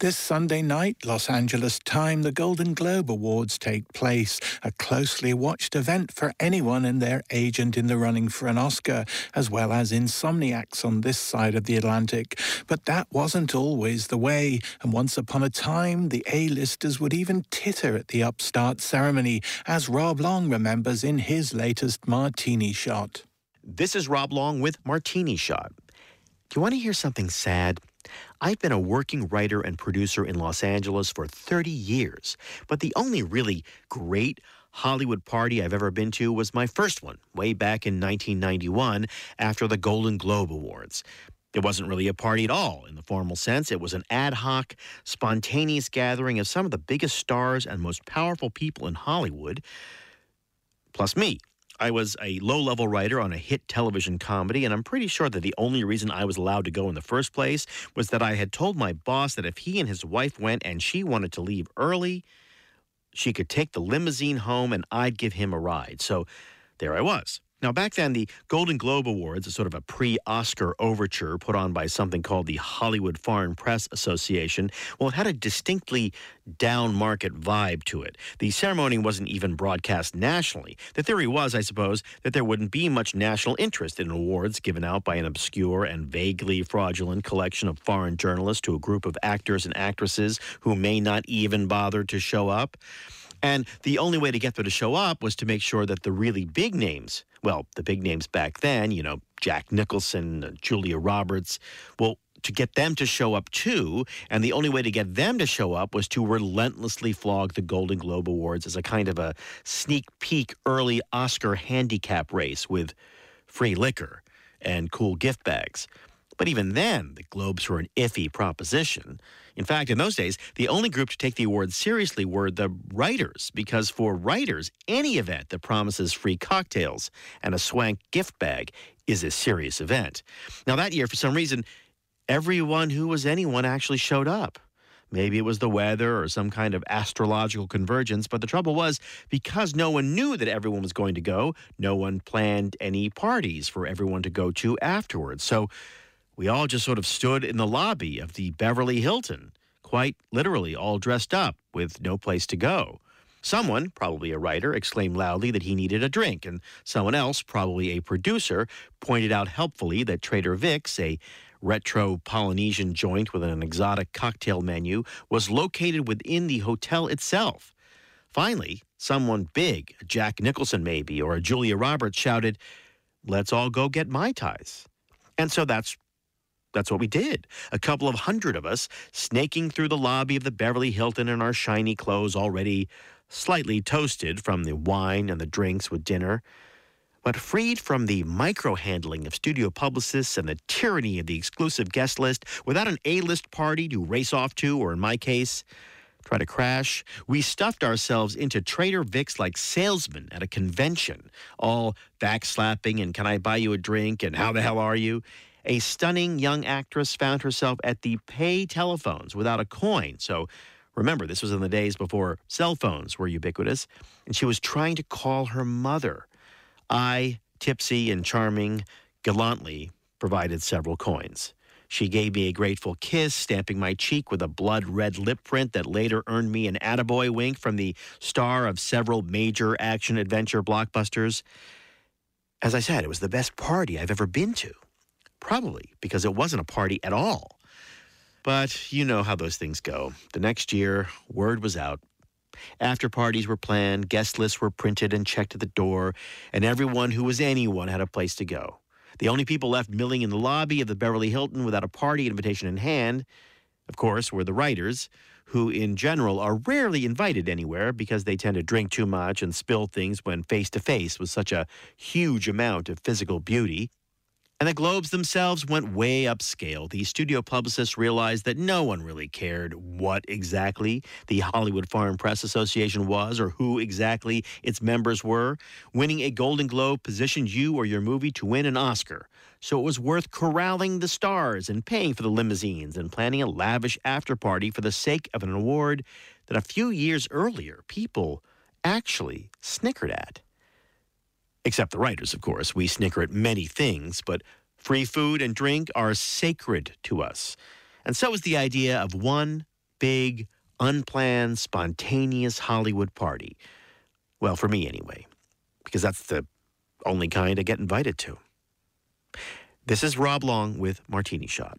This Sunday night, Los Angeles time, the Golden Globe Awards take place, a closely watched event for anyone and their agent in the running for an Oscar, as well as insomniacs on this side of the Atlantic. But that wasn't always the way, and once upon a time, the A-listers would even titter at the upstart ceremony, as Rob Long remembers in his latest Martini Shot. This is Rob Long with Martini Shot. Do you want to hear something sad? I've been a working writer and producer in Los Angeles for 30 years, but the only really great Hollywood party I've ever been to was my first one, way back in 1991 after the Golden Globe Awards. It wasn't really a party at all in the formal sense. It was an ad hoc, spontaneous gathering of some of the biggest stars and most powerful people in Hollywood, plus me. I was a low level writer on a hit television comedy, and I'm pretty sure that the only reason I was allowed to go in the first place was that I had told my boss that if he and his wife went and she wanted to leave early, she could take the limousine home and I'd give him a ride. So there I was. Now, back then, the Golden Globe Awards, a sort of a pre Oscar overture put on by something called the Hollywood Foreign Press Association, well, it had a distinctly down market vibe to it. The ceremony wasn't even broadcast nationally. The theory was, I suppose, that there wouldn't be much national interest in awards given out by an obscure and vaguely fraudulent collection of foreign journalists to a group of actors and actresses who may not even bother to show up. And the only way to get them to show up was to make sure that the really big names, well, the big names back then, you know, Jack Nicholson, uh, Julia Roberts, well, to get them to show up too. And the only way to get them to show up was to relentlessly flog the Golden Globe Awards as a kind of a sneak peek early Oscar handicap race with free liquor and cool gift bags. But even then, the Globes were an iffy proposition. In fact, in those days, the only group to take the award seriously were the writers, because for writers, any event that promises free cocktails and a swank gift bag is a serious event. Now, that year, for some reason, everyone who was anyone actually showed up. Maybe it was the weather or some kind of astrological convergence, but the trouble was because no one knew that everyone was going to go, no one planned any parties for everyone to go to afterwards. So we all just sort of stood in the lobby of the Beverly Hilton, quite literally all dressed up with no place to go. Someone, probably a writer, exclaimed loudly that he needed a drink, and someone else, probably a producer, pointed out helpfully that Trader Vic's, a retro Polynesian joint with an exotic cocktail menu, was located within the hotel itself. Finally, someone big, a Jack Nicholson maybe, or a Julia Roberts, shouted, Let's all go get Mai Tais. And so that's that's what we did. A couple of hundred of us snaking through the lobby of the Beverly Hilton in our shiny clothes, already slightly toasted from the wine and the drinks with dinner, but freed from the micro handling of studio publicists and the tyranny of the exclusive guest list, without an A list party to race off to, or in my case, try to crash. We stuffed ourselves into Trader Vic's like salesmen at a convention, all backslapping and can I buy you a drink and how the hell are you? A stunning young actress found herself at the pay telephones without a coin. So remember, this was in the days before cell phones were ubiquitous, and she was trying to call her mother. I, tipsy and charming, gallantly provided several coins. She gave me a grateful kiss, stamping my cheek with a blood red lip print that later earned me an attaboy wink from the star of several major action adventure blockbusters. As I said, it was the best party I've ever been to. Probably because it wasn't a party at all. But you know how those things go. The next year, word was out. After parties were planned, guest lists were printed and checked at the door, and everyone who was anyone had a place to go. The only people left milling in the lobby of the Beverly Hilton without a party invitation in hand, of course, were the writers, who in general are rarely invited anywhere because they tend to drink too much and spill things when face to face with such a huge amount of physical beauty. And the Globes themselves went way upscale. The studio publicists realized that no one really cared what exactly the Hollywood Foreign Press Association was or who exactly its members were. Winning a Golden Globe positioned you or your movie to win an Oscar. So it was worth corralling the stars and paying for the limousines and planning a lavish after party for the sake of an award that a few years earlier people actually snickered at. Except the writers, of course. We snicker at many things, but free food and drink are sacred to us. And so is the idea of one big, unplanned, spontaneous Hollywood party. Well, for me anyway, because that's the only kind I get invited to. This is Rob Long with Martini Shot.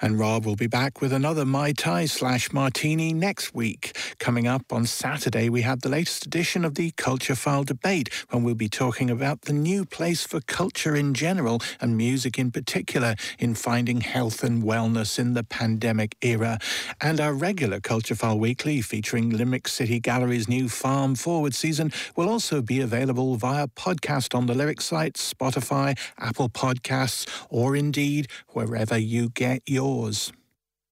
And Rob will be back with another Mai Tai slash Martini next week. Coming up on Saturday, we have the latest edition of the Culture File debate when we'll be talking about the new place for culture in general and music in particular in finding health and wellness in the pandemic era. And our regular Culture File Weekly featuring Limerick City Gallery's new Farm Forward season will also be available via podcast on the Lyric site, Spotify, Apple Podcasts, or indeed wherever you get your doors.